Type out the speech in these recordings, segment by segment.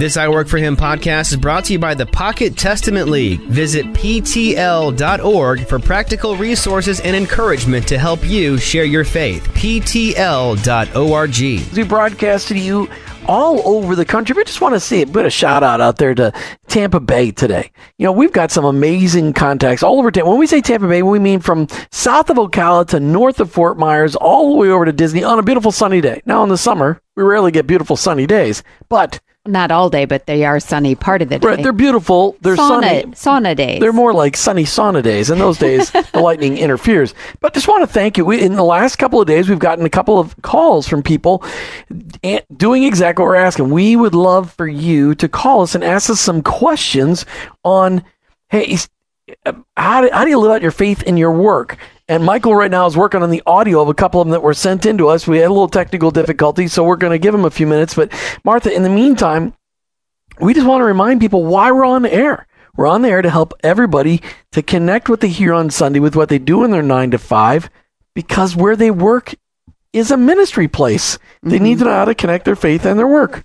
This I Work For Him podcast is brought to you by the Pocket Testament League. Visit PTL.org for practical resources and encouragement to help you share your faith. PTL.org. We broadcast to you all over the country. We just want to see a bit of shout out out there to Tampa Bay today. You know, we've got some amazing contacts all over Tampa. When we say Tampa Bay, we mean from south of Ocala to north of Fort Myers, all the way over to Disney on a beautiful sunny day. Now, in the summer, we rarely get beautiful sunny days, but not all day, but they are sunny part of the day. Right, they're beautiful. They're sauna, sunny. Sauna days. They're more like sunny sauna days. In those days, the lightning interferes. But just want to thank you. We, in the last couple of days, we've gotten a couple of calls from people eh, doing exactly what we're asking. We would love for you to call us and ask us some questions on, hey, eh, how do, how do you live out your faith in your work? And Michael right now is working on the audio of a couple of them that were sent in to us. We had a little technical difficulty, so we're going to give him a few minutes. But Martha, in the meantime, we just want to remind people why we're on the air. We're on the air to help everybody to connect what they hear on Sunday with what they do in their nine to five, because where they work is a ministry place. They mm-hmm. need to know how to connect their faith and their work.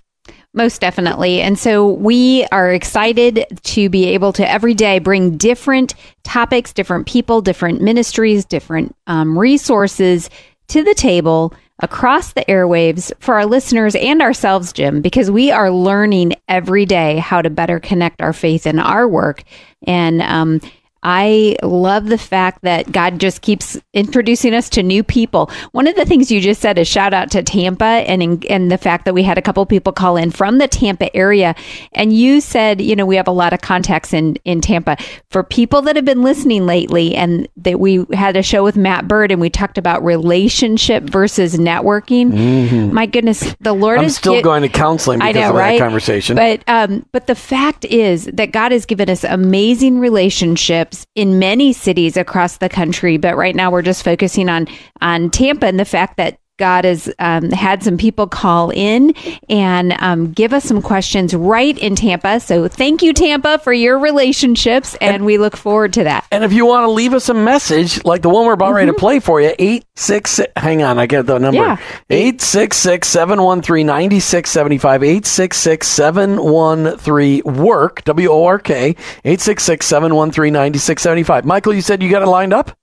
Most definitely. And so we are excited to be able to every day bring different topics, different people, different ministries, different um, resources to the table across the airwaves for our listeners and ourselves, Jim, because we are learning every day how to better connect our faith in our work. And um, I love the fact that God just keeps introducing us to new people. One of the things you just said is shout out to Tampa and and the fact that we had a couple people call in from the Tampa area, and you said you know we have a lot of contacts in in Tampa for people that have been listening lately, and that we had a show with Matt Bird and we talked about relationship versus networking. Mm-hmm. My goodness, the Lord I'm is still get, going to counseling because I know, of right? that conversation. But um, but the fact is that God has given us amazing relationships in many cities across the country, but right now we're just focusing on on Tampa and the fact that God has um, had some people call in and um, give us some questions right in Tampa. So thank you, Tampa, for your relationships, and, and we look forward to that. And if you want to leave us a message like the one we're about mm-hmm. ready to mm-hmm. play for you, eight six six. Hang on, I get the number. Eight six six seven one three ninety six seventy five. Eight six six seven one three work W O R K. Eight six six seven one three ninety six seventy five. Michael, you said you got it lined up.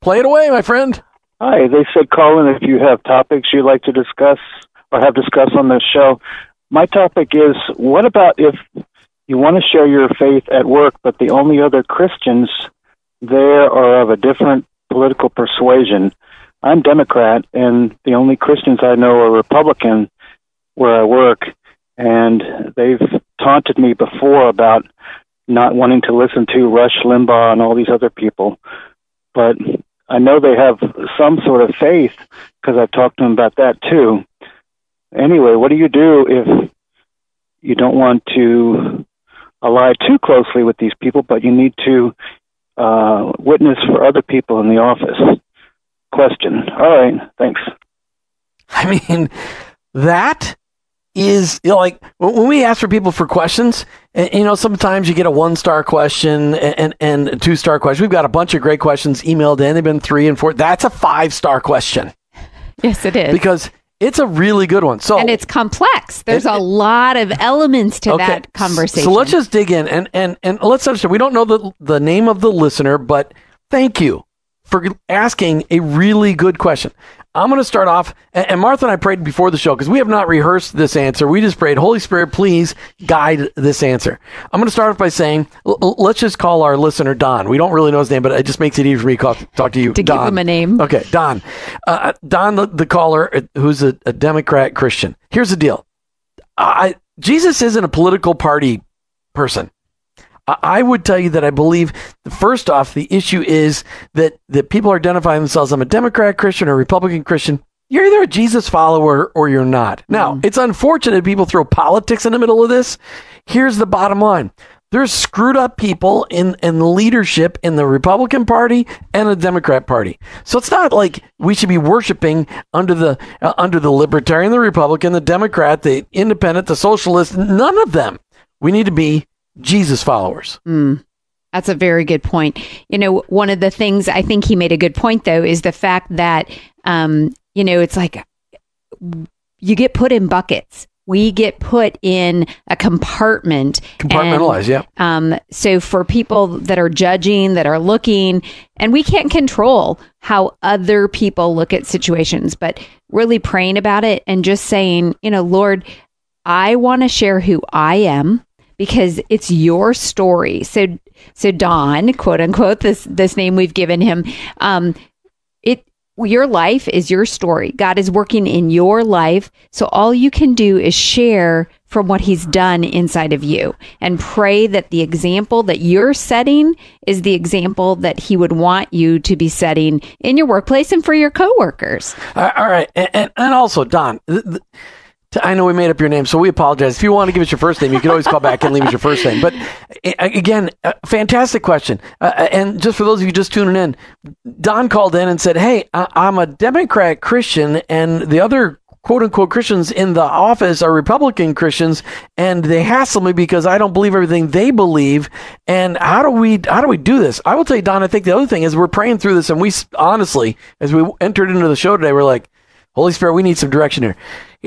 Play it away, my friend. Hi, they said call in if you have topics you'd like to discuss or have discussed on this show. My topic is what about if you want to share your faith at work, but the only other Christians there are of a different political persuasion? I'm Democrat, and the only Christians I know are Republican where I work, and they've taunted me before about not wanting to listen to Rush Limbaugh and all these other people. But I know they have some sort of faith because I've talked to them about that too. Anyway, what do you do if you don't want to ally too closely with these people, but you need to uh, witness for other people in the office? Question. All right, thanks. I mean, that is you know, like when we ask for people for questions, and, you know, sometimes you get a one star question and, and, and two star question. We've got a bunch of great questions emailed in. They've been three and four. That's a five star question. Yes, it is. Because it's a really good one. So and it's complex. There's it, a lot of elements to okay. that conversation. So let's just dig in and and and let's understand. We don't know the the name of the listener, but thank you for asking a really good question. I'm going to start off, and Martha and I prayed before the show because we have not rehearsed this answer. We just prayed, Holy Spirit, please guide this answer. I'm going to start off by saying, l- let's just call our listener Don. We don't really know his name, but it just makes it easy for me to call, talk to you. To Don. give him a name. Okay, Don. Uh, Don, the, the, caller, uh, who's a, a Democrat Christian. Here's the deal I, Jesus isn't a political party person. I would tell you that I believe, first off, the issue is that, that people are identifying themselves. I'm a Democrat Christian or Republican Christian. You're either a Jesus follower or you're not. Now, mm. it's unfortunate people throw politics in the middle of this. Here's the bottom line. There's screwed up people in, in leadership in the Republican Party and the Democrat Party. So it's not like we should be worshiping under the uh, under the Libertarian, the Republican, the Democrat, the Independent, the Socialist. None of them. We need to be Jesus followers. Mm. That's a very good point. You know, one of the things I think he made a good point, though, is the fact that, um, you know, it's like you get put in buckets we get put in a compartment. Compartmentalized, yeah. Um, so for people that are judging, that are looking, and we can't control how other people look at situations, but really praying about it and just saying, you know, Lord, I want to share who I am because it's your story. So, so Don, quote unquote, this this name we've given him, um, it your life is your story. God is working in your life, so all you can do is share from what He's done inside of you, and pray that the example that you're setting is the example that He would want you to be setting in your workplace and for your coworkers. All right, and, and, and also Don. Th- th- I know we made up your name, so we apologize. If you want to give us your first name, you can always call back and leave us your first name. But again, fantastic question. Uh, and just for those of you just tuning in, Don called in and said, Hey, I'm a Democrat Christian, and the other quote unquote Christians in the office are Republican Christians, and they hassle me because I don't believe everything they believe. And how do we how do we do this? I will tell you, Don. I think the other thing is we're praying through this, and we honestly, as we entered into the show today, we're like, Holy Spirit, we need some direction here.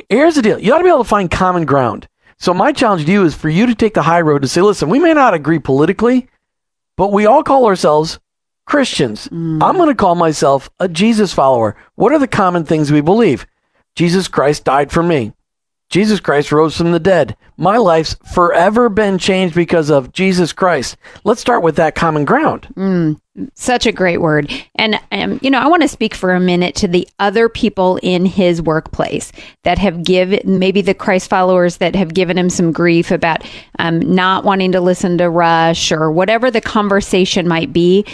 Here's the deal you ought to be able to find common ground. So, my challenge to you is for you to take the high road to say, listen, we may not agree politically, but we all call ourselves Christians. Mm. I'm going to call myself a Jesus follower. What are the common things we believe? Jesus Christ died for me. Jesus Christ rose from the dead. My life's forever been changed because of Jesus Christ. Let's start with that common ground. Mm, such a great word. And, um, you know, I want to speak for a minute to the other people in his workplace that have given, maybe the Christ followers that have given him some grief about um, not wanting to listen to Rush or whatever the conversation might be.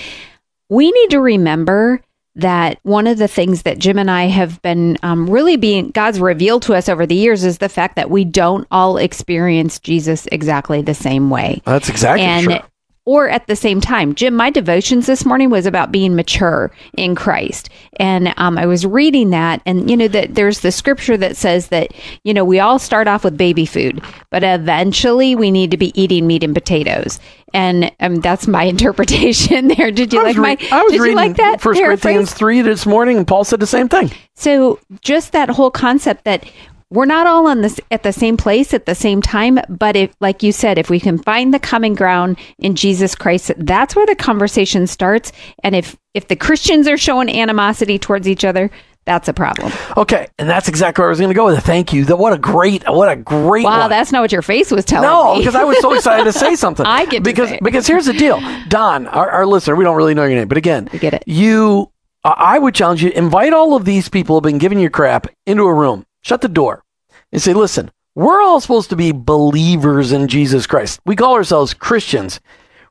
We need to remember that one of the things that Jim and I have been um, really being God's revealed to us over the years is the fact that we don't all experience Jesus exactly the same way. That's exactly and true or at the same time. Jim, my devotions this morning was about being mature in Christ. And um, I was reading that, and you know, that there's the scripture that says that, you know, we all start off with baby food, but eventually we need to be eating meat and potatoes. And um, that's my interpretation there. Did you like re- my? I was did reading you like that First Corinthians three this morning, and Paul said the same thing. So just that whole concept that we're not all on this at the same place at the same time but if like you said if we can find the common ground in jesus christ that's where the conversation starts and if if the christians are showing animosity towards each other that's a problem. Okay, and that's exactly where I was going to go with it. Thank you. That what a great, what a great. Wow, one. that's not what your face was telling no, me. No, because I was so excited to say something. I get because because here's the deal, Don, our, our listener. We don't really know your name, but again, we get it. You, I would challenge you. Invite all of these people who've been giving you crap into a room. Shut the door and say, listen, we're all supposed to be believers in Jesus Christ. We call ourselves Christians.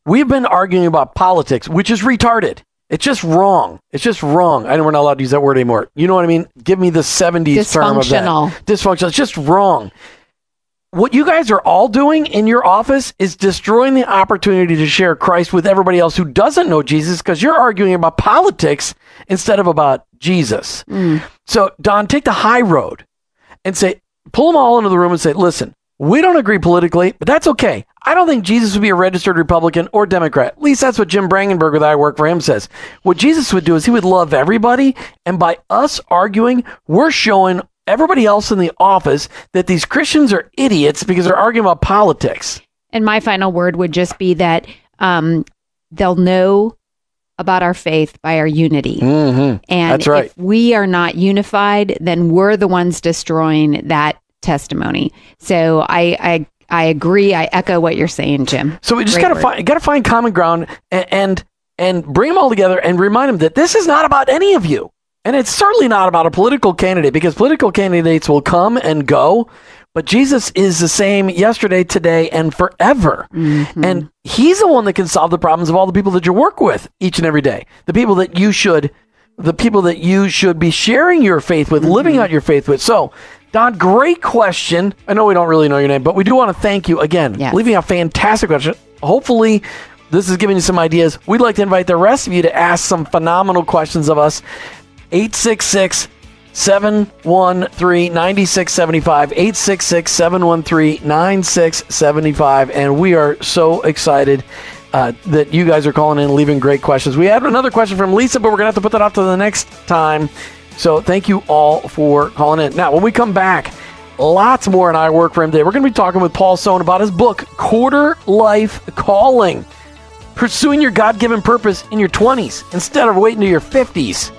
We've been arguing about politics, which is retarded. It's just wrong. It's just wrong. I know we're not allowed to use that word anymore. You know what I mean? Give me the 70s term of that. Dysfunctional. It's just wrong. What you guys are all doing in your office is destroying the opportunity to share Christ with everybody else who doesn't know Jesus because you're arguing about politics instead of about Jesus. Mm. So, Don, take the high road and say, pull them all into the room and say, listen, we don't agree politically, but that's okay. I don't think Jesus would be a registered Republican or Democrat. At least that's what Jim Brangenberger, that I work for him, says. What Jesus would do is he would love everybody. And by us arguing, we're showing everybody else in the office that these Christians are idiots because they're arguing about politics. And my final word would just be that um, they'll know about our faith by our unity. Mm-hmm. And That's right. if we are not unified, then we're the ones destroying that testimony. So I, I I agree. I echo what you're saying, Jim. So we just got to find got to find common ground and, and and bring them all together and remind them that this is not about any of you. And it's certainly not about a political candidate because political candidates will come and go, but Jesus is the same yesterday, today, and forever. Mm-hmm. And he's the one that can solve the problems of all the people that you work with each and every day. The people that you should the people that you should be sharing your faith with, mm-hmm. living out your faith with. So Don, great question. I know we don't really know your name, but we do want to thank you again. Yes. Leaving a fantastic question. Hopefully, this is giving you some ideas. We'd like to invite the rest of you to ask some phenomenal questions of us. 866 713 9675. 866 713 9675. And we are so excited. Uh, that you guys are calling in and leaving great questions. We had another question from Lisa, but we're going to have to put that off to the next time. So thank you all for calling in. Now, when we come back, lots more and I Work for Him today. We're going to be talking with Paul Sohn about his book, Quarter Life Calling Pursuing Your God Given Purpose in Your 20s instead of waiting to your 50s.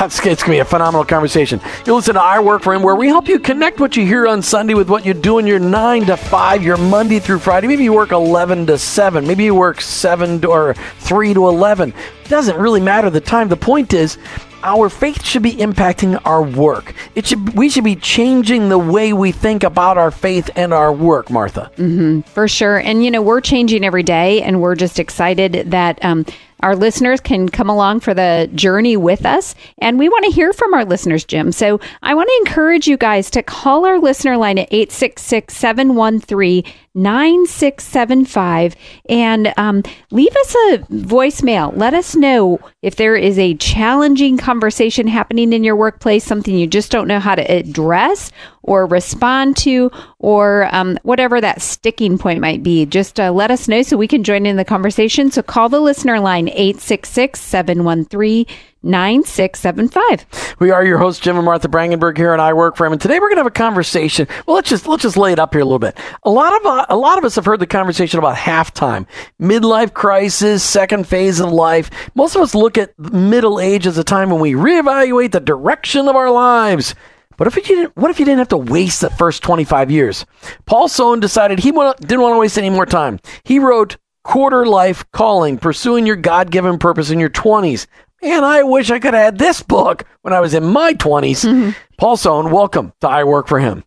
It's, going to be a phenomenal conversation. You listen to I Work for Him, where we help you connect what you hear on Sunday with what you do in your 9 to 5, your Monday through Friday. Maybe you work 11 to 7. Maybe you work 7 to, or 3 to 11. It doesn't really matter the time. The point is, our faith should be impacting our work. It should we should be changing the way we think about our faith and our work, Martha. Mm-hmm, for sure. And you know, we're changing every day, and we're just excited that um, our listeners can come along for the journey with us. And we want to hear from our listeners, Jim. So I want to encourage you guys to call our listener line at 866 713 9675 and um, leave us a voicemail. Let us know if there is a challenging conversation happening in your workplace, something you just don't know how to address or respond to, or um, whatever that sticking point might be. Just uh, let us know so we can join in the conversation. So call the listener line 866 713 9675. We are your hosts, Jim and Martha Brangenberg here, and I work for him. And today we're going to have a conversation. Well, let's just let's just lay it up here a little bit. A lot of uh, a lot of us have heard the conversation about halftime, midlife crisis, second phase of life. Most of us look at middle age as a time when we reevaluate the direction of our lives. But if you didn't, what if you didn't have to waste the first 25 years? Paul Sohn decided he didn't want to waste any more time. He wrote Quarter Life Calling, Pursuing Your God Given Purpose in Your 20s. Man, I wish I could have had this book when I was in my 20s. Mm-hmm. Paul Sohn, welcome to I Work for Him.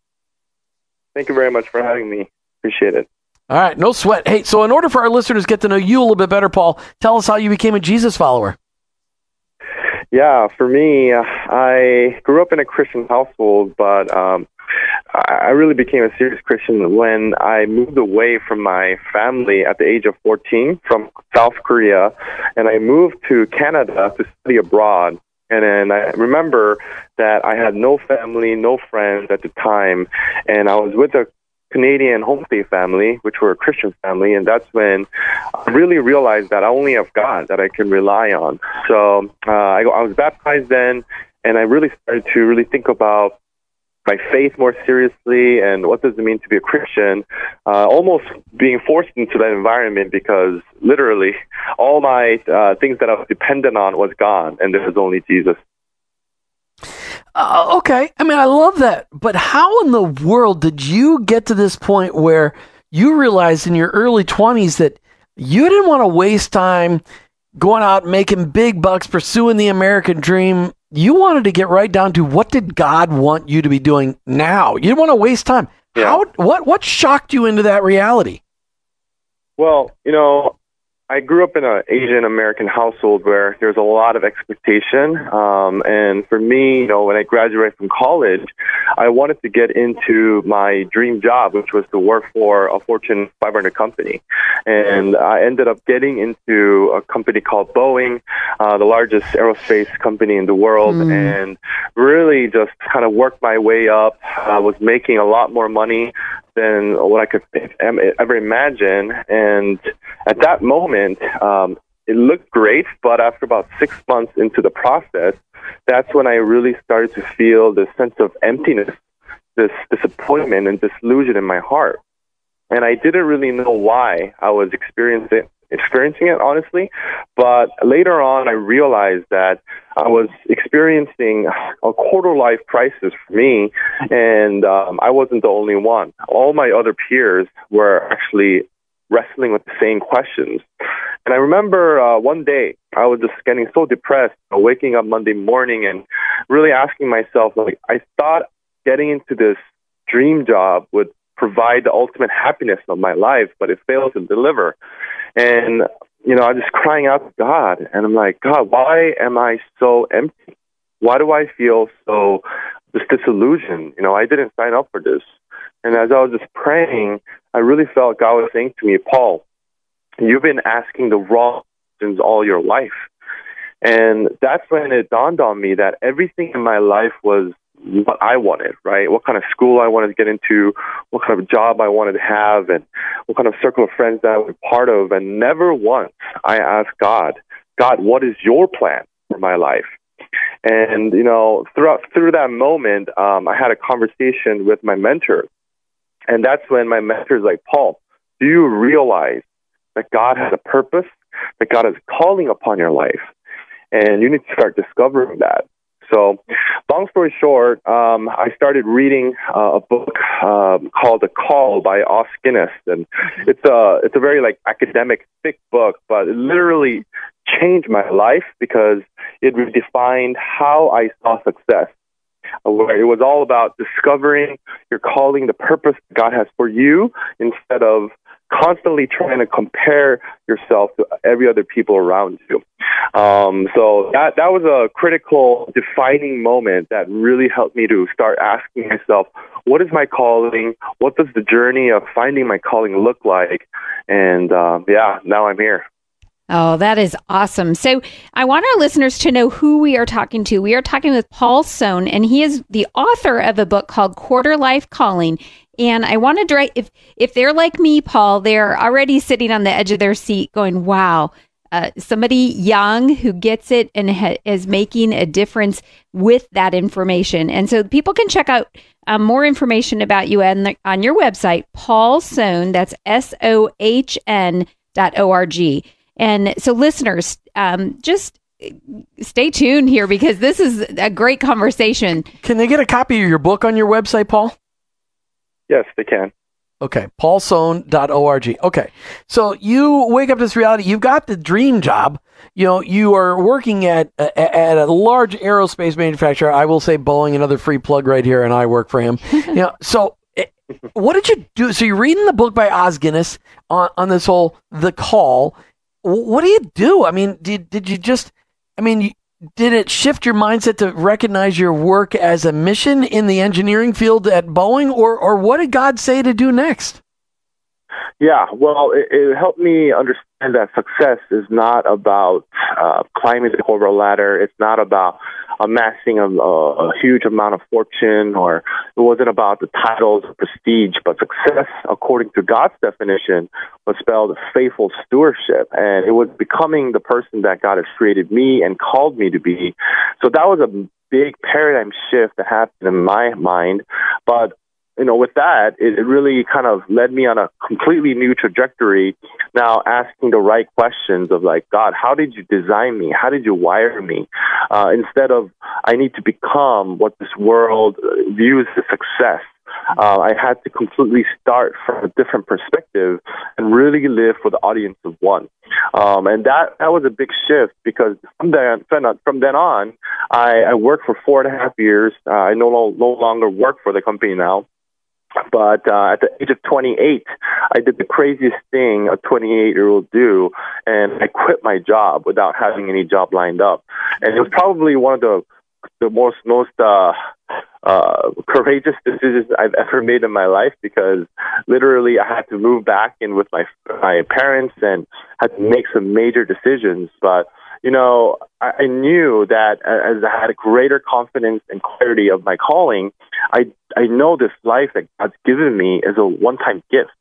Thank you very much for having me. Appreciate it. All right, no sweat. Hey, so in order for our listeners to get to know you a little bit better, Paul, tell us how you became a Jesus follower. Yeah, for me, uh, I grew up in a Christian household, but um, I really became a serious Christian when I moved away from my family at the age of 14 from South Korea, and I moved to Canada to study abroad. And then I remember that I had no family, no friends at the time, and I was with a Canadian homestay family, which were a Christian family, and that's when I really realized that I only have God that I can rely on. So uh, I, I was baptized then, and I really started to really think about my faith more seriously and what does it mean to be a Christian, uh, almost being forced into that environment because literally all my uh, things that I was dependent on was gone and there was only Jesus. Uh, okay. I mean, I love that. But how in the world did you get to this point where you realized in your early 20s that you didn't want to waste time going out making big bucks, pursuing the American dream you wanted to get right down to what did God want you to be doing now? You didn't want to waste time. Yeah. How what what shocked you into that reality? Well, you know, I grew up in an Asian American household where there's a lot of expectation. Um, and for me, you know, when I graduated from college, I wanted to get into my dream job, which was to work for a Fortune 500 company. And I ended up getting into a company called Boeing, uh, the largest aerospace company in the world, mm. and really just kind of worked my way up. I was making a lot more money than what I could ever imagine. And at that moment, um, it looked great, but after about six months into the process, that's when I really started to feel this sense of emptiness, this disappointment and disillusion in my heart. And I didn't really know why I was experiencing experiencing it honestly. But later on, I realized that I was experiencing a quarter life crisis for me, and um, I wasn't the only one. All my other peers were actually wrestling with the same questions. And I remember uh, one day I was just getting so depressed, waking up Monday morning and really asking myself, like, I thought getting into this dream job would provide the ultimate happiness of my life, but it failed to deliver. And, you know, I'm just crying out to God. And I'm like, God, why am I so empty? Why do I feel so just disillusioned? You know, I didn't sign up for this. And as I was just praying, I really felt God was saying to me, Paul, you've been asking the wrong questions all your life. And that's when it dawned on me that everything in my life was what I wanted, right? What kind of school I wanted to get into, what kind of job I wanted to have, and what kind of circle of friends that I was part of. And never once I asked God, God, what is your plan for my life? And you know, throughout through that moment, um, I had a conversation with my mentor, and that's when my mentor is like, Paul, do you realize that God has a purpose, that God is calling upon your life, and you need to start discovering that. So, long story short, um, I started reading uh, a book uh, called The Call by Os Guinness, and it's a it's a very like academic thick book, but it literally changed my life because it redefined how I saw success. Where it was all about discovering your calling, the purpose God has for you, instead of constantly trying to compare yourself to every other people around you. Um, so that that was a critical defining moment that really helped me to start asking myself, what is my calling? What does the journey of finding my calling look like? And uh, yeah, now I'm here. Oh, that is awesome. So I want our listeners to know who we are talking to. We are talking with Paul Sohn, and he is the author of a book called Quarter Life Calling. And I want to direct if if they're like me, Paul, they're already sitting on the edge of their seat, going, "Wow." Uh, somebody young who gets it and ha- is making a difference with that information. And so people can check out um, more information about you the, on your website, Paul Sohn, that's S O H N dot O R G. And so, listeners, um, just stay tuned here because this is a great conversation. Can they get a copy of your book on your website, Paul? Yes, they can. Okay, paulsohn.org. Okay, so you wake up to this reality. You've got the dream job. You know, you are working at at a large aerospace manufacturer. I will say Boeing, another free plug right here, and I work for him. you know, so eh, what did you do? So you're reading the book by Os Guinness on on this whole the call. What do you do? I mean, did did you just? I mean, did it shift your mindset to recognize your work as a mission in the engineering field at Boeing, or or what did God say to do next? Yeah, well, it, it helped me understand that success is not about uh, climbing the corporate ladder. It's not about amassing a, a, huge amount of fortune, or it wasn't about the titles or prestige. But success, according to God's definition, was spelled faithful stewardship, and it was becoming the person that God has created me and called me to be. So that was a big paradigm shift that happened in my mind. But you know, with that, it, it really kind of led me on a completely new trajectory. Now asking the right questions of like, God, how did you design me? How did you wire me? Uh, instead of I need to become what this world views as success. Uh, I had to completely start from a different perspective and really live for the audience of one. Um, and that, that was a big shift because from then, from then on, I, I worked for four and a half years. Uh, I no, no longer work for the company now. But uh, at the age of 28, I did the craziest thing a 28 year old do, and I quit my job without having any job lined up. And it was probably one of the the most most uh, uh, courageous decisions I've ever made in my life because literally I had to move back in with my my parents and had to make some major decisions. But you know, I, I knew that as I had a greater confidence and clarity of my calling, I I know this life that God's given me is a one time gift,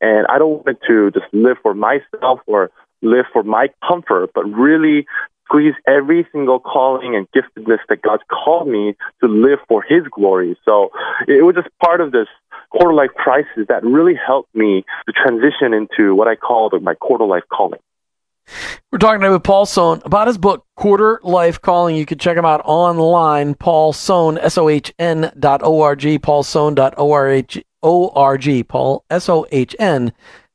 and I don't want to just live for myself or live for my comfort, but really squeeze every single calling and giftedness that God's called me to live for His glory. So it was just part of this quarter life crisis that really helped me to transition into what I call my quarter life calling. We're talking with Paul Sohn about his book, Quarter Life Calling. You can check him out online, Paul Sohn, S-O-H-N dot O-R-G, Paul Sohn dot O-R-G, O-R-G, Paul, S-O-H-N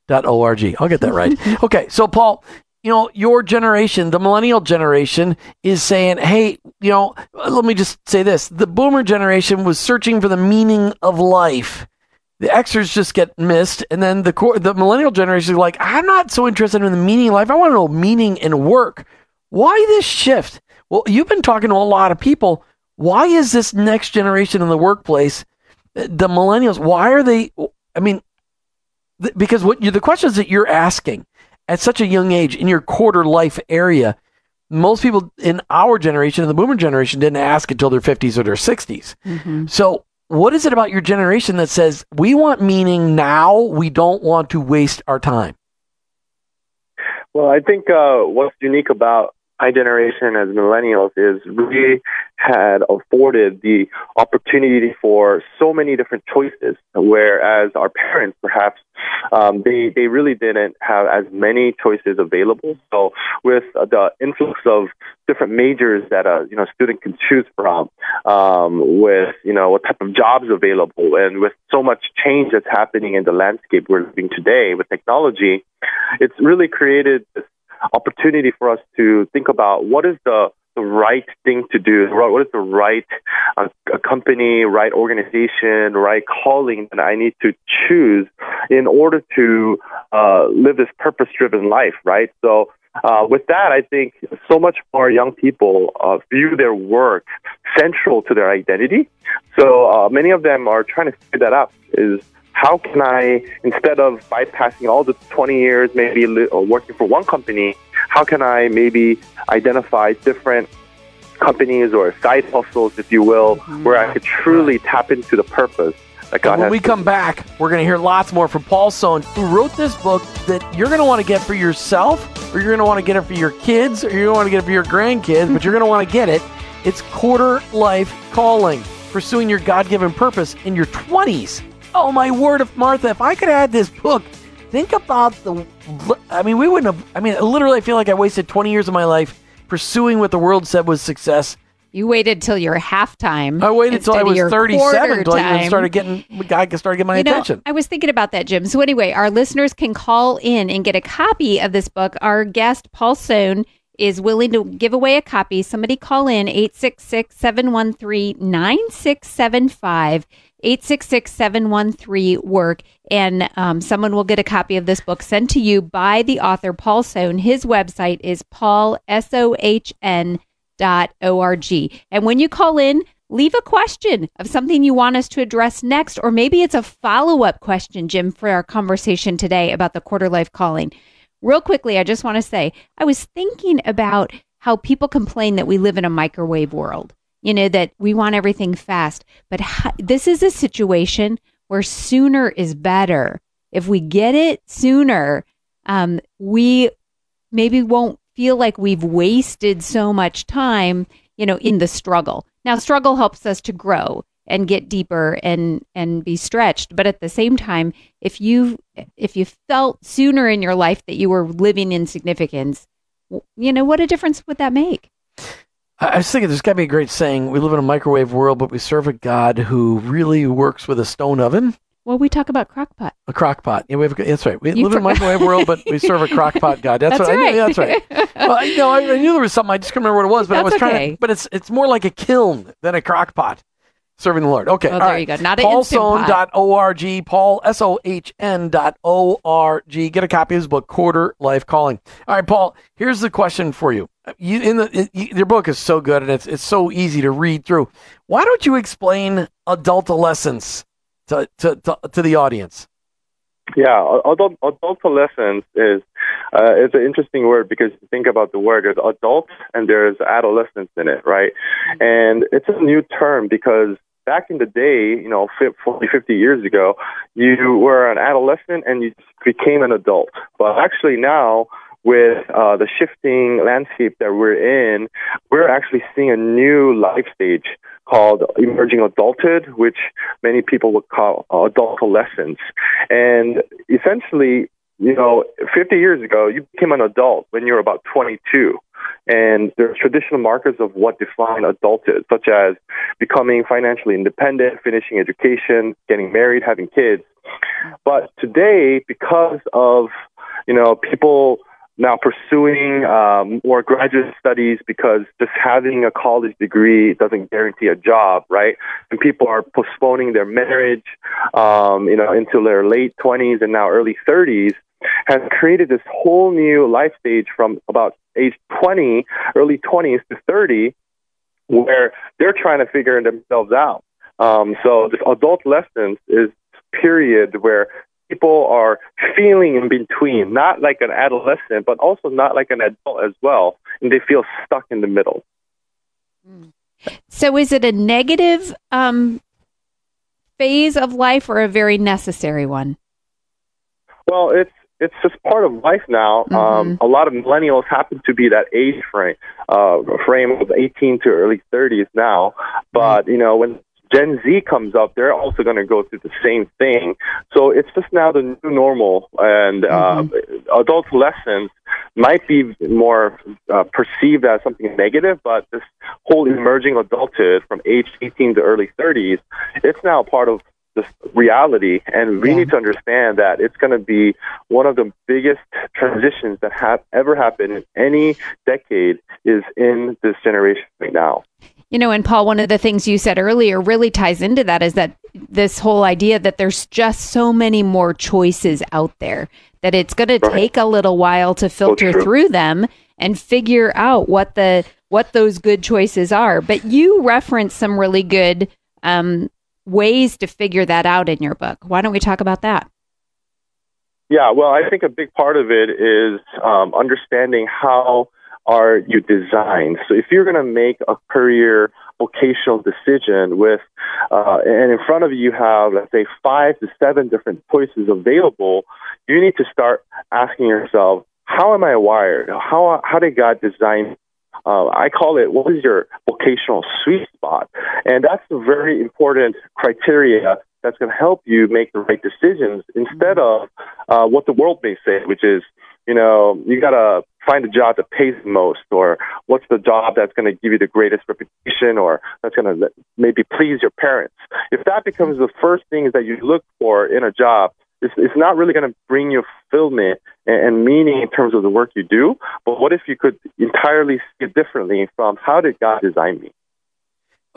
dot O-R-G. I'll get that right. okay, so Paul, you know, your generation, the millennial generation, is saying, hey, you know, let me just say this. The boomer generation was searching for the meaning of life the Xers just get missed, and then the core, the millennial generation is like, I'm not so interested in the meaning of life. I want to know meaning in work. Why this shift? Well, you've been talking to a lot of people. Why is this next generation in the workplace, the millennials? Why are they? I mean, th- because what you, the questions that you're asking at such a young age in your quarter life area, most people in our generation, in the boomer generation, didn't ask until their 50s or their 60s. Mm-hmm. So what is it about your generation that says we want meaning now? We don't want to waste our time. Well, I think uh, what's unique about my generation as millennials is we had afforded the opportunity for so many different choices, whereas our parents perhaps um, they they really didn't have as many choices available. So with the influx of different majors that a you know student can choose from, um, with you know what type of jobs available, and with so much change that's happening in the landscape we're living today with technology, it's really created this opportunity for us to think about what is the the right thing to do, what is the right uh, company, right organization, right calling that I need to choose in order to uh, live this purpose-driven life, right? So. Uh, with that, I think so much more young people uh, view their work central to their identity. So uh, many of them are trying to figure that out. Is how can I, instead of bypassing all the 20 years, maybe working for one company, how can I maybe identify different companies or side hustles, if you will, mm-hmm. where I could truly tap into the purpose that God and when we come back, we're going to hear lots more from Paul Sohn, who wrote this book that you're going to want to get for yourself, or you're going to want to get it for your kids, or you're going to want to get it for your grandkids, but you're going to want to get it. It's Quarter Life Calling, pursuing your God given purpose in your 20s. Oh, my word of Martha, if I could add this book, think about the. I mean, we wouldn't have. I mean, literally, I feel like I wasted 20 years of my life pursuing what the world said was success. You waited till your halftime. I waited till I was 37 until I started getting, I started getting my you attention. Know, I was thinking about that, Jim. So anyway, our listeners can call in and get a copy of this book. Our guest, Paul Sohn, is willing to give away a copy. Somebody call in 866 713 9675. 866 713 work. And um, someone will get a copy of this book sent to you by the author paul sohn his website is paul s-o-h-n dot o-r-g. And when you call in leave a question of something you want us to address next or maybe it's a follow-up question jim for our conversation today about the quarter life calling. Real quickly i just want to say i was thinking about how people complain that we live in a microwave world you know, that we want everything fast. But this is a situation where sooner is better. If we get it sooner, um, we maybe won't feel like we've wasted so much time, you know, in the struggle. Now, struggle helps us to grow and get deeper and and be stretched but at the same time if you if you felt sooner in your life that you were living in significance you know what a difference would that make I was thinking there's got to be a great saying. We live in a microwave world, but we serve a God who really works with a stone oven. Well, we talk about crockpot. A crockpot. Yeah, we have. That's right. We you live in a microwave world, but we serve a crockpot God. That's, that's right. I knew, that's right. well, you know, I, I, knew there was something. I just couldn't remember what it was, but that's I was okay. trying. To, but it's it's more like a kiln than a crockpot serving the Lord. Okay. Oh, there right. you go. Not paulsohn.org. Paul, S O H N dot O R G. Get a copy of his book, Quarter Life Calling. All right, Paul, here's the question for you. You in the in, your book is so good and it's it's so easy to read through. Why don't you explain adultolescence to to, to, to the audience? Yeah, adult adolescence is uh, it's an interesting word because you think about the word. There's adult and there's adolescence in it, right? And it's a new term because back in the day, you know, 40, 50 years ago, you were an adolescent and you became an adult. But actually now, with uh, the shifting landscape that we're in, we're actually seeing a new life stage called emerging adulthood, which many people would call adultolescence. And essentially, you know, 50 years ago, you became an adult when you were about 22. And there are traditional markers of what define adulthood, such as becoming financially independent, finishing education, getting married, having kids. But today, because of, you know, people now pursuing um, more graduate studies because just having a college degree doesn't guarantee a job, right? And people are postponing their marriage, um, you know, into their late 20s and now early 30s has created this whole new life stage from about age 20, early 20s to 30, where they're trying to figure themselves out. Um, so this adultolescence is period where people are feeling in between, not like an adolescent, but also not like an adult as well, and they feel stuck in the middle. So, is it a negative um, phase of life or a very necessary one? Well, it's it's just part of life now. Mm-hmm. Um, a lot of millennials happen to be that age frame, uh, frame of 18 to early 30s now. But you know, when Gen Z comes up, they're also going to go through the same thing. So it's just now the new normal, and uh, adultolescence might be more uh, perceived as something negative, but this whole emerging adulthood from age 18 to early 30s, it's now part of this reality, and we Yeah. need to understand that it's going to be one of the biggest transitions that have ever happened in any decade is in this generation right now. You know, and Paul, one of the things you said earlier really ties into that is that this whole idea that there's just so many more choices out there that it's going to take a little while to filter true. through them and figure out what the what those good choices are. But you reference some really good um, ways to figure that out in your book. Why don't we talk about that? Yeah, well, I think a big part of it is um, understanding how are you designed. So if you're going to make a career vocational decision with, uh, and in front of you have, let's say, five to seven different choices available, you need to start asking yourself, how am I wired? How how did God design? Uh, I call it what is your vocational sweet spot, and that's a very important criteria that's going to help you make the right decisions instead of uh, what the world may say, which is, you know, you got to find a job that pays the most, or what's the job that's going to give you the greatest reputation, or that's going to maybe please your parents. If that becomes the first things that you look for in a job, it's, it's not really going to bring you fulfillment and, meaning in terms of the work you do. But what if you could entirely see it differently from how did God design me?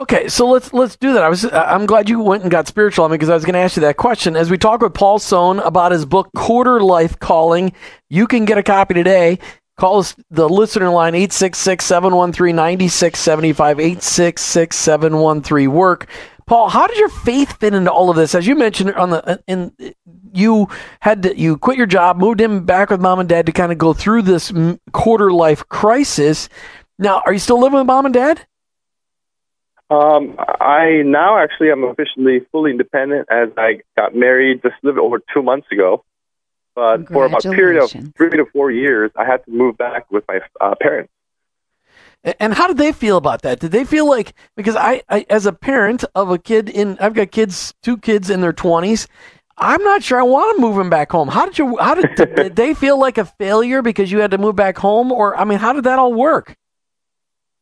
Okay, so let's let's do that. I was uh, I'm glad you went and got spiritual on me because I was going to ask you that question. As we talk with Paul Sohn about his book Quarter Life Calling, you can get a copy today. Call us the listener line 866-713-9675 866-713 work. Paul, how did your faith fit into all of this? As you mentioned on the in you had to, you quit your job, moved in back with mom and dad to kind of go through this quarter life crisis. Now, are you still living with mom and dad? Um, I now actually am officially fully independent as I got married just a little over two months ago. But for about a period of three to four years, I had to move back with my uh, parents. And how did they feel about that? Did they feel like because I, I as a parent of a kid in I've got kids two kids in their twenties. I'm not sure I want to move them back home. How did you how did, did they feel like a failure because you had to move back home or I mean how did that all work?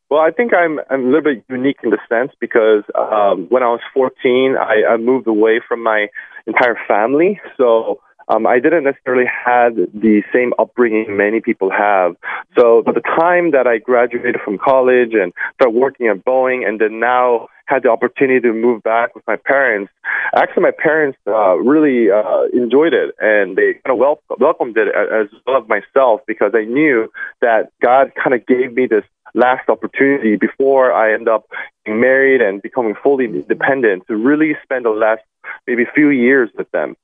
Well, I think I'm I'm a little bit unique in the sense because um, when I was 14, I, I moved away from my entire family, so um, I didn't necessarily had the same upbringing many people have. So by the time that I graduated from college and started working at Boeing, and then now had the opportunity to move back with my parents, actually my parents uh, really uh, enjoyed it and they kind of wel- welcomed it as well as myself because I knew that God kind of gave me this last opportunity before I end up getting married and becoming fully independent to really spend the last maybe few years with them.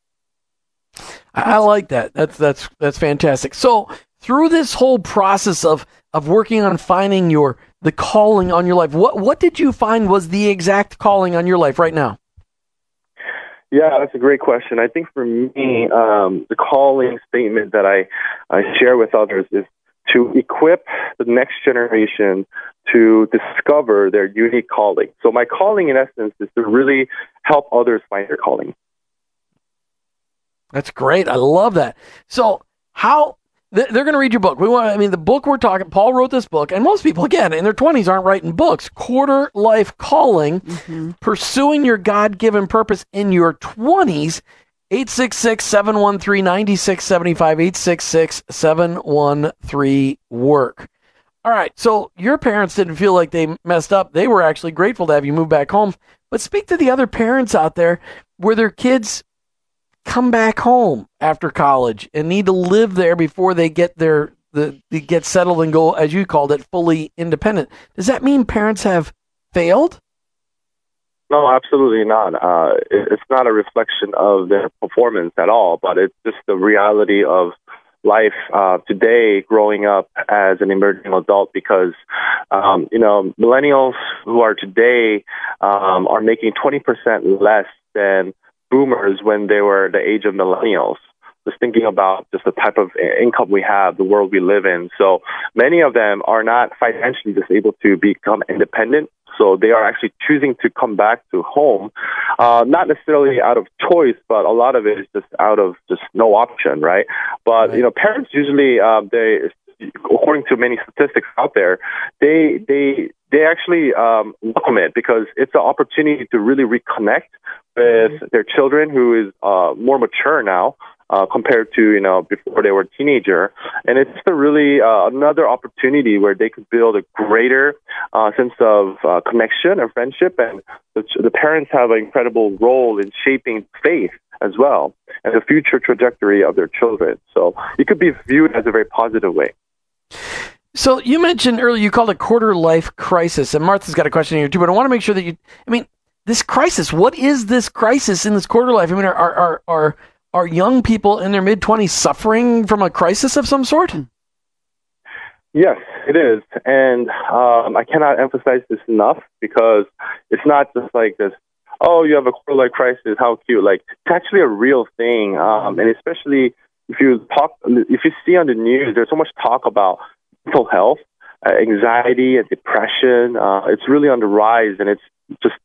I, like that. That's that's that's fantastic. So through this whole process of of working on finding your the calling on your life, what what did you find was the exact calling on your life right now? Yeah, that's a great question. I think for me, um, the calling statement that I, I share with others is to equip the next generation to discover their unique calling. So my calling, in essence, is to really help others find their calling. That's great. I love that. So how th- they're going to read your book. We want. I mean, the book we're talking. Paul wrote this book, and most people, again, in their twenties, aren't writing books. Quarter life calling, mm-hmm. pursuing your God given purpose in your twenties. 866-713-9675 866-713 work all right so your parents didn't feel like they messed up they were actually grateful to have you move back home but speak to the other parents out there Were their kids come back home after college and need to live there before they get their the get settled and go as you called it fully independent does that mean parents have failed No, absolutely not. Uh, it, it's not a reflection of their performance at all, but it's just the reality of life uh, today growing up as an emerging adult because, um, you know, millennials who are today um, are making 20% less than boomers when they were the age of millennials. just thinking about just the type of income we have, the world we live in. So many of them are not financially just able to become independent. So they are actually choosing to come back to home, uh, not necessarily out of choice, but a lot of it is just out of just no option, right? But you know, parents usually uh, they, according to many statistics out there, they they they actually um, welcome it because it's an opportunity to really reconnect with their children who is uh, more mature now uh, compared to you know before they were a teenager, and it's a really uh, another opportunity where they could build a greater uh, sense of uh, connection and friendship, and the, the parents have an incredible role in shaping faith as well and the future trajectory of their children. So it could be viewed as a very positive way. So you mentioned earlier you called it quarter life crisis, and Martha's got a question here too. But I want to make sure that you. I mean, this crisis. What is this crisis in this quarter life? I mean, are are are are young people in their mid 20s suffering from a crisis of some sort? Yes, it is. And um, I cannot emphasize this enough because it's not just like this, oh, you have a quarter life crisis, how cute. Like, it's actually a real thing. Um, and especially if you talk, if you see on the news, there's so much talk about mental health, uh, anxiety, and depression. Uh, it's really on the rise, and it's just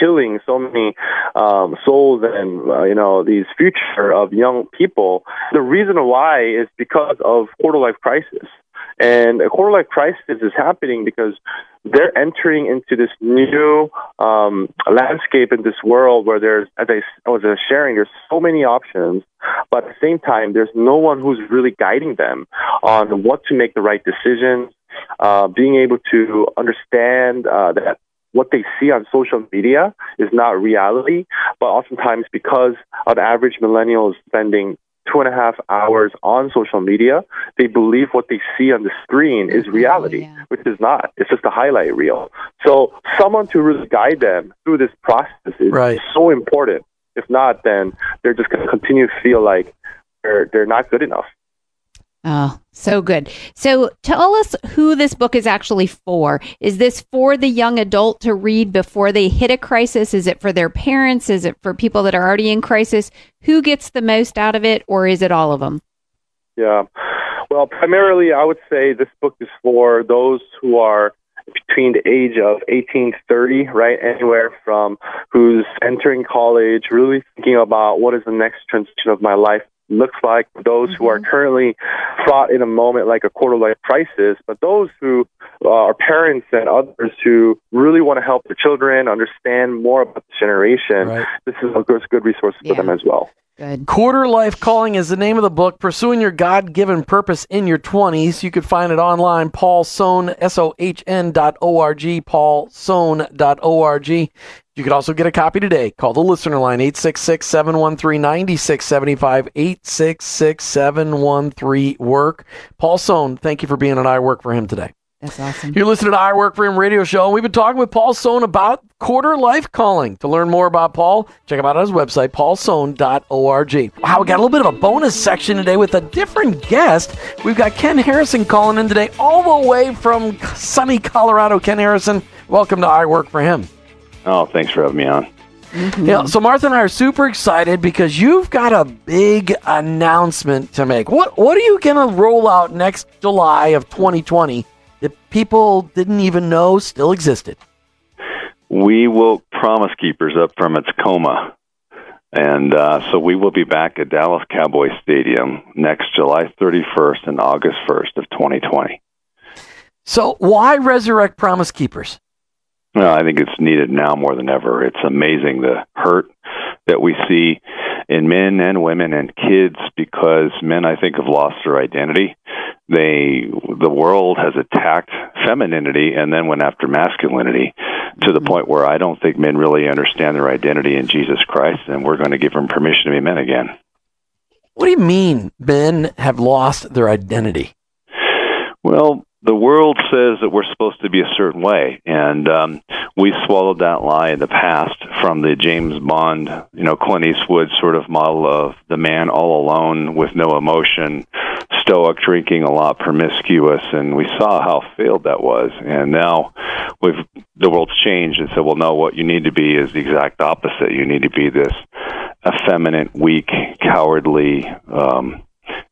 killing so many um, souls and uh, you know these future of young people. The reason why is because of quarter life crisis. And a quarter life crisis is happening because they're entering into this new um, landscape in this world where there's, as I was sharing, there's so many options, but at the same time, there's no one who's really guiding them on what to make the right decisions, uh, being able to understand uh, that what they see on social media is not reality, but oftentimes because an average millennial is spending two and a half hours on social media, they believe what they see on the screen is mm-hmm. reality, yeah. which is not. It's just a highlight reel. So someone to really guide them through this process is right. so important. If not, then they're just going to continue to feel like they're, they're not good enough. Oh, so good. So tell us who this book is actually for. Is this for the young adult to read before they hit a crisis? Is it for their parents? Is it for people that are already in crisis? Who gets the most out of it, or is it all of them? Yeah. Well, primarily, I would say this book is for those who are between the age of 18 to 30, right? Anywhere from who's entering college, really thinking about what is the next transition of my life looks like those mm-hmm. who are mm-hmm. currently caught in a moment like a quarter life crisis, but those who uh, are parents and others who really want to help their children understand more about the generation. Right. This is a good, good resource for yeah. them as well. Good. Quarter Life Calling is the name of the book, Pursuing Your God Given Purpose in Your 20s. You could find it online, Paul Sohn, S O H N dot O R G, paulsohn dot O R G. You could also get a copy today. Call the listener line, 866 713 9675, 866 713 Work. Paul Sohn, thank you for being on I Work for Him today. That's awesome. You're listening to I Work for Him radio show, and we've been talking with Paul Sohn about quarter life calling. To learn more about Paul, check him out on his website, paulsohn.org. Wow, we got a little bit of a bonus section today with a different guest. We've got Ken Harrison calling in today, all the way from sunny Colorado. Ken Harrison, welcome to I Work for Him. Oh, thanks for having me on. Mm-hmm. Yeah, so Martha and I are super excited because you've got a big announcement to make. What what are you going to roll out next July of 2020 that people didn't even know still existed. We woke Promise Keepers up from its coma. And uh, so we will be back at Dallas Cowboy Stadium next July 31st and August 1st of 2020. So why resurrect Promise Keepers? Well, I think it's needed now more than ever. It's amazing the hurt that we see in men and women and kids because men, I think, have lost their identity they the world has attacked femininity and then went after masculinity to the mm-hmm. point where I don't think men really understand their identity in Jesus Christ, and we're going to give them permission to be men again. What do you mean men have lost their identity? Well, the world says that we're supposed to be a certain way, and um, we swallowed that lie in the past from the James Bond, you know, Clint Eastwood sort of model of the man all alone with no emotion, stoic, drinking a lot, promiscuous, and we saw how failed that was. And now we've the world's changed and said, well, no, what you need to be is the exact opposite. You need to be this effeminate, weak, cowardly. Um,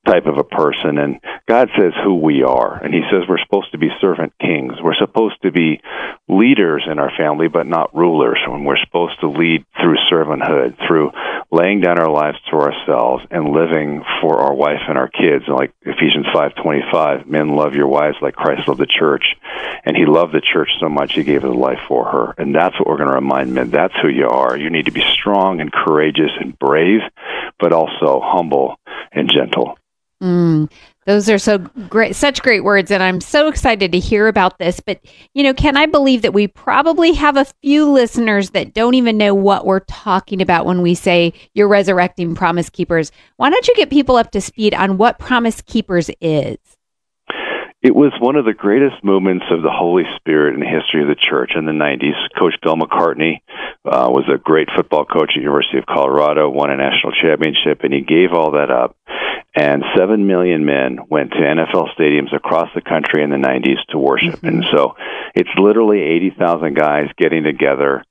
type of a person. And God says who we are. And He says we're supposed to be servant kings. We're supposed to be leaders in our family, but not rulers. And we're supposed to lead through servanthood, through laying down our lives to ourselves and living for our wife and our kids. Like Ephesians 5.25, men love your wives like Christ loved the church. And He loved the church so much He gave His life for her. And that's what we're going to remind men. That's who you are. You need to be strong and courageous and brave, but also humble and gentle. Mm, those are so great, such great words. And I'm so excited to hear about this. But, you know, can I believe that we probably have a few listeners that don't even know what we're talking about when we say you're resurrecting Promise Keepers? Why don't you get people up to speed on what Promise Keepers is? It was one of the greatest movements of the Holy Spirit in the history of the church in the 90s. Coach Bill McCartney uh, was a great football coach at University of Colorado, won a national championship, and he gave all that up and 7 million men went to NFL stadiums across the country in the 90s to worship. Mm-hmm. And so it's literally 80,000 guys getting together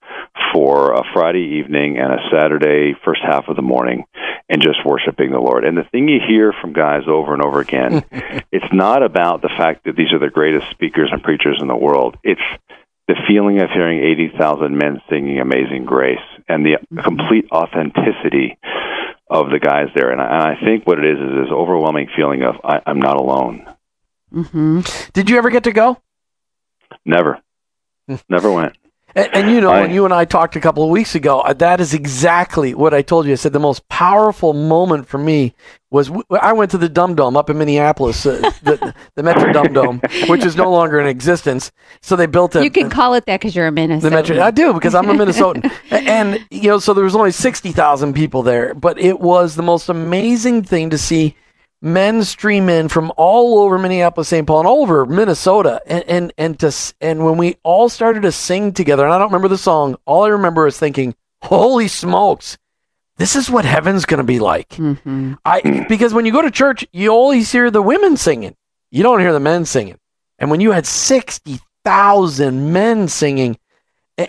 for a Friday evening and a Saturday first half of the morning and just worshiping the Lord. And the thing you hear from guys over and over again, it's not about the fact that these are the greatest speakers and preachers in the world. It's the feeling of hearing 80,000 men singing Amazing Grace and the mm-hmm. complete authenticity of the guys there. And I, and I think what it is is this overwhelming feeling of I, am not alone. Mm-hmm. Did you ever get to go? Never. Never went. And, and, you know, I, when you and I talked a couple of weeks ago, uh, that is exactly what I told you. I said the most powerful moment for me was w- I went to the Dum Dome up in Minneapolis, uh, the, the Metro Dum Dome, which is no longer in existence. So they built it. You can call it that because you're a Minnesotan. The Metro, I do because I'm a Minnesotan, and you know, so there was only sixty thousand people there, but it was the most amazing thing to see men stream in from all over Minneapolis, St. Paul, and all over Minnesota, and and and to and when we all started to sing together, and I don't remember the song. All I remember is thinking, "Holy smokes, this is what heaven's going to be like." Mm-hmm. I because when you go to church, you always hear the women singing, you don't hear the men singing, and when you had sixty thousand men singing.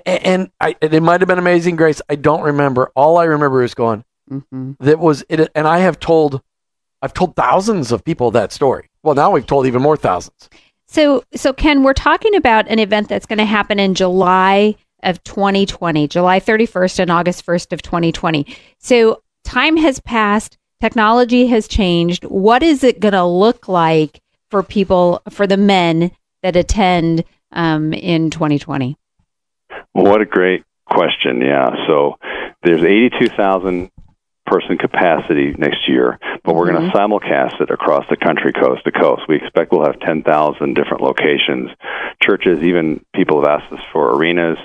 And I, it might have been Amazing Grace. I don't remember. All I remember is going, mm-hmm. that was it. And I have told I've told thousands of people that story. Well, now we've told even more thousands. So, so Ken, we're talking about an event that's going to happen in July of 2020, July 31st and August 1st of 2020. So, time has passed, technology has changed. What is it going to look like for people, for the men that attend um, in 2020? Well, what a great question. Yeah. So, there's 82,000 person capacity next year, but we're mm-hmm. going to simulcast it across the country, coast to coast. We expect we'll have 10,000 different locations, churches, even people have asked us for arenas,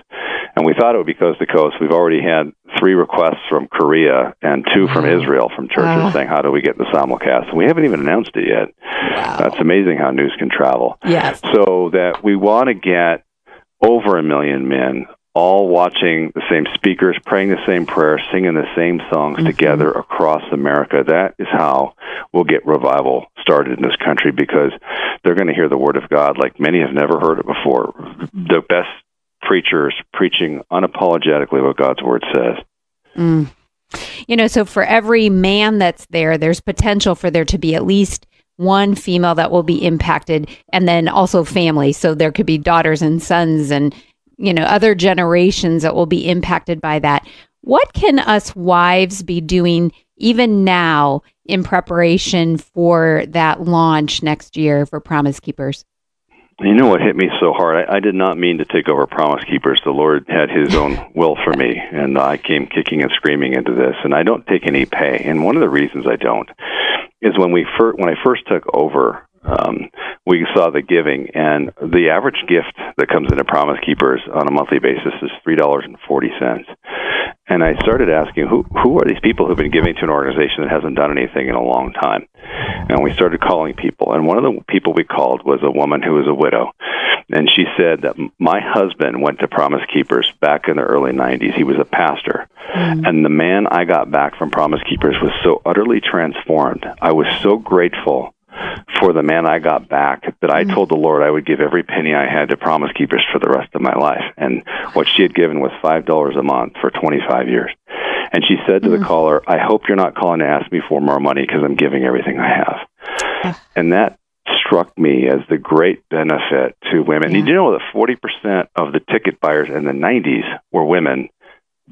and we thought it would be coast to coast. We've already had three requests from Korea and 2 from mm-hmm. Israel from churches saying, "How do we get the simulcast?" And we haven't even announced it yet. Wow. That's amazing how news can travel. Yes. So that we want to get over a million men all watching the same speakers, praying the same prayers, singing the same songs mm-hmm. together across America. That is how we'll get revival started in this country because they're going to hear the word of God like many have never heard it before. The best preachers preaching unapologetically what God's word says. Mm. You know, so for every man that's there, there's potential for there to be at least one female that will be impacted and then also family so there could be daughters and sons and you know other generations that will be impacted by that what can us wives be doing even now in preparation for that launch next year for promise keepers you know what hit me so hard? I, I did not mean to take over Promise Keepers. The Lord had His own will for me, and I came kicking and screaming into this. And I don't take any pay. And one of the reasons I don't is when we fir- when I first took over um, we saw the giving, and the average gift that comes into Promise Keepers on a monthly basis is three dollars and forty cents. And I started asking, who who are these people who've been giving to an organization that hasn't done anything in a long time? And we started calling people, and one of the people we called was a woman who was a widow, and she said that my husband went to Promise Keepers back in the early '90s. He was a pastor, mm. and the man I got back from Promise Keepers was so utterly transformed. I was so grateful for the man I got back that I mm-hmm. told the Lord I would give every penny I had to Promise Keepers for the rest of my life. And what she had given was $5 a month for 25 years. And she said to the caller, I hope you're not calling to ask me for more money because I'm giving everything I have. and that struck me as the great benefit to women. Yeah. Did you know that 40% of the ticket buyers in the 90s were women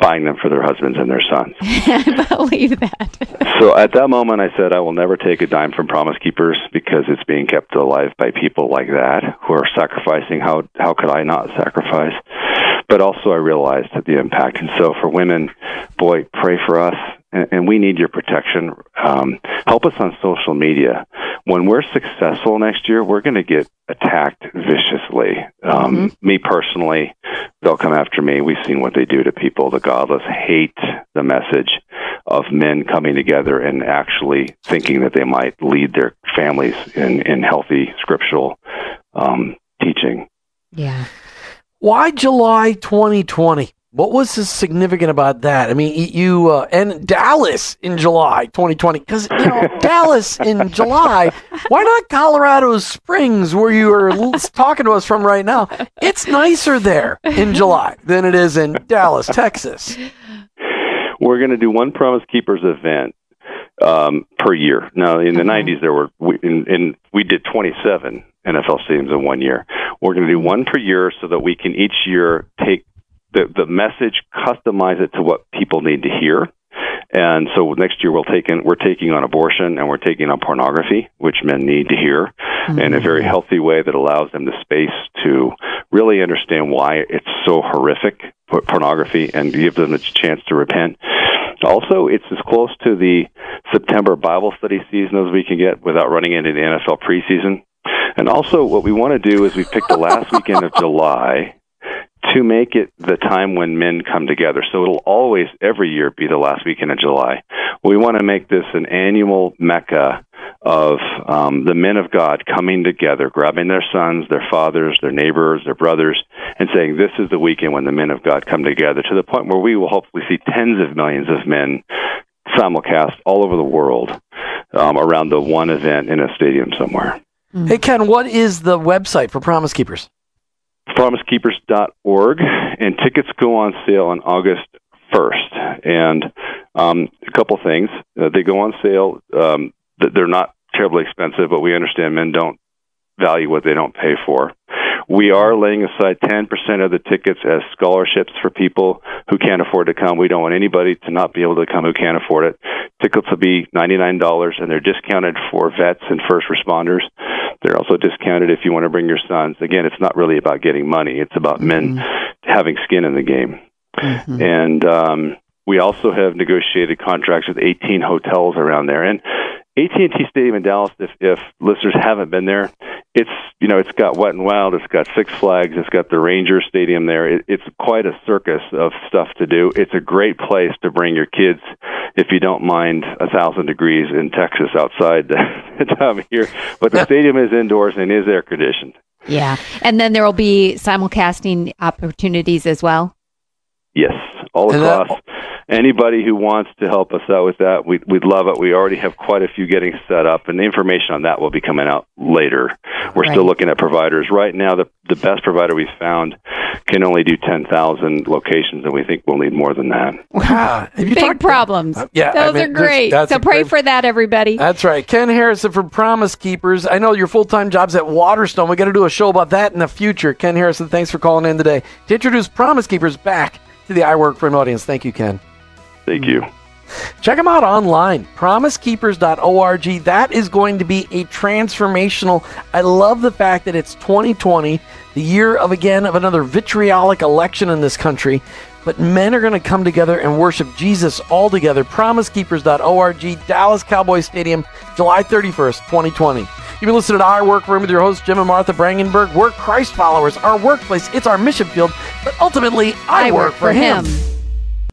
buying them for their husbands and their sons? I believe that. so at that moment, I said, I will never take a dime from Promise Keepers because it's being kept alive by people like that who are sacrificing. How how could I not sacrifice? But also, I realized the impact. And so, for women, boy, pray for us, and, and we need your protection. Um, help us on social media. When we're successful next year, we're going to get attacked viciously. Um, Me personally, they'll come after me. We've seen what they do to people. The godless hate the message of men coming together and actually thinking that they might lead their families in, in healthy scriptural um, teaching. Yeah. Why July 2020? What was so significant about that? I mean, you uh, and Dallas in July 2020 because you know Dallas in July. Why not Colorado Springs, where you are talking to us from right now? It's nicer there in July than it is in Dallas, Texas. We're going to do one Promise Keepers event um, per year. Now, in the Okay. 90s, there were we, in, in, we did 27 NFL stadiums in one year. We're going to do one per year so that we can each year take the the message, customize it to what people need to hear. And so next year we'll take in, we're taking on abortion and we're taking on pornography, which men need to hear in a mm-hmm. very healthy way that allows them the space to really understand why it's so horrific, pornography, and give them a chance to repent. Also, it's as close to the September Bible study season as we can get without running into the NFL preseason. And also, what we want to do is we picked the last weekend of July to make it the time when men come together. So it'll always, every year, be the last weekend of July. We want to make this an annual mecca of um, the men of God coming together, grabbing their sons, their fathers, their neighbors, their brothers, and saying, This is the weekend when the men of God come together to the point where we will hopefully see tens of millions of men simulcast all over the world um, around the one event in a stadium somewhere. Hey Ken, what is the website for Promise Keepers? promisekeepers.org, and tickets go on sale on August 1st. And um, a couple things. Uh, they go on sale. Um, th- they're not terribly expensive, but we understand men don't value what they don't pay for. We are laying aside 10% of the tickets as scholarships for people who can't afford to come. We don't want anybody to not be able to come who can't afford it. Tickets will be $99 and they're discounted for vets and first responders. They're also discounted if you want to bring your sons. Again, it's not really about getting money. It's about men having skin in the game. And um, we also have negotiated contracts with 18 hotels around there. And AT&T Stadium in Dallas, if, if listeners haven't been there, it's you know it's got Wet and Wild, it's got Six Flags, it's got the Ranger Stadium there. It, it's quite a circus of stuff to do. It's a great place to bring your kids if you don't mind a thousand degrees in Texas outside the time of year. But the stadium is indoors and is air conditioned. Yeah. And then there will be simulcasting opportunities as well. Yes, all And that- across. Anybody who wants to help us out with that, we'd, we'd love it. We already have quite a few getting set up, and the information on that will be coming out later. We're still looking at providers. Right now, the, the best provider we've found can only do 10,000 locations, and we think we'll need more than that. Wow. Have you Big talked- problems. Uh, yeah, I Those mean, are great. that's So pray great- for that, everybody. That's right. Ken Harrison from Promise Keepers. I know your full time job's at Waterstone. we got to do a show about that in the future. Ken Harrison, thanks for calling in today to introduce Promise Keepers back to the I Work for Him audience. Thank you, Ken. Thank you. Check them out online, promisekeepers.org. That is going to be a transformational. I love the fact that it's 2020, the year of again of another vitriolic election in this country. But men are going to come together and worship Jesus all together. Promisekeepers.org, Dallas Cowboy Stadium, July 31st, 2020. You've been listening to I Work for Him with your hosts, Jim and Martha Brangenberg. We're Christ followers. Our workplace, it's our mission field, but ultimately, I, work, for him.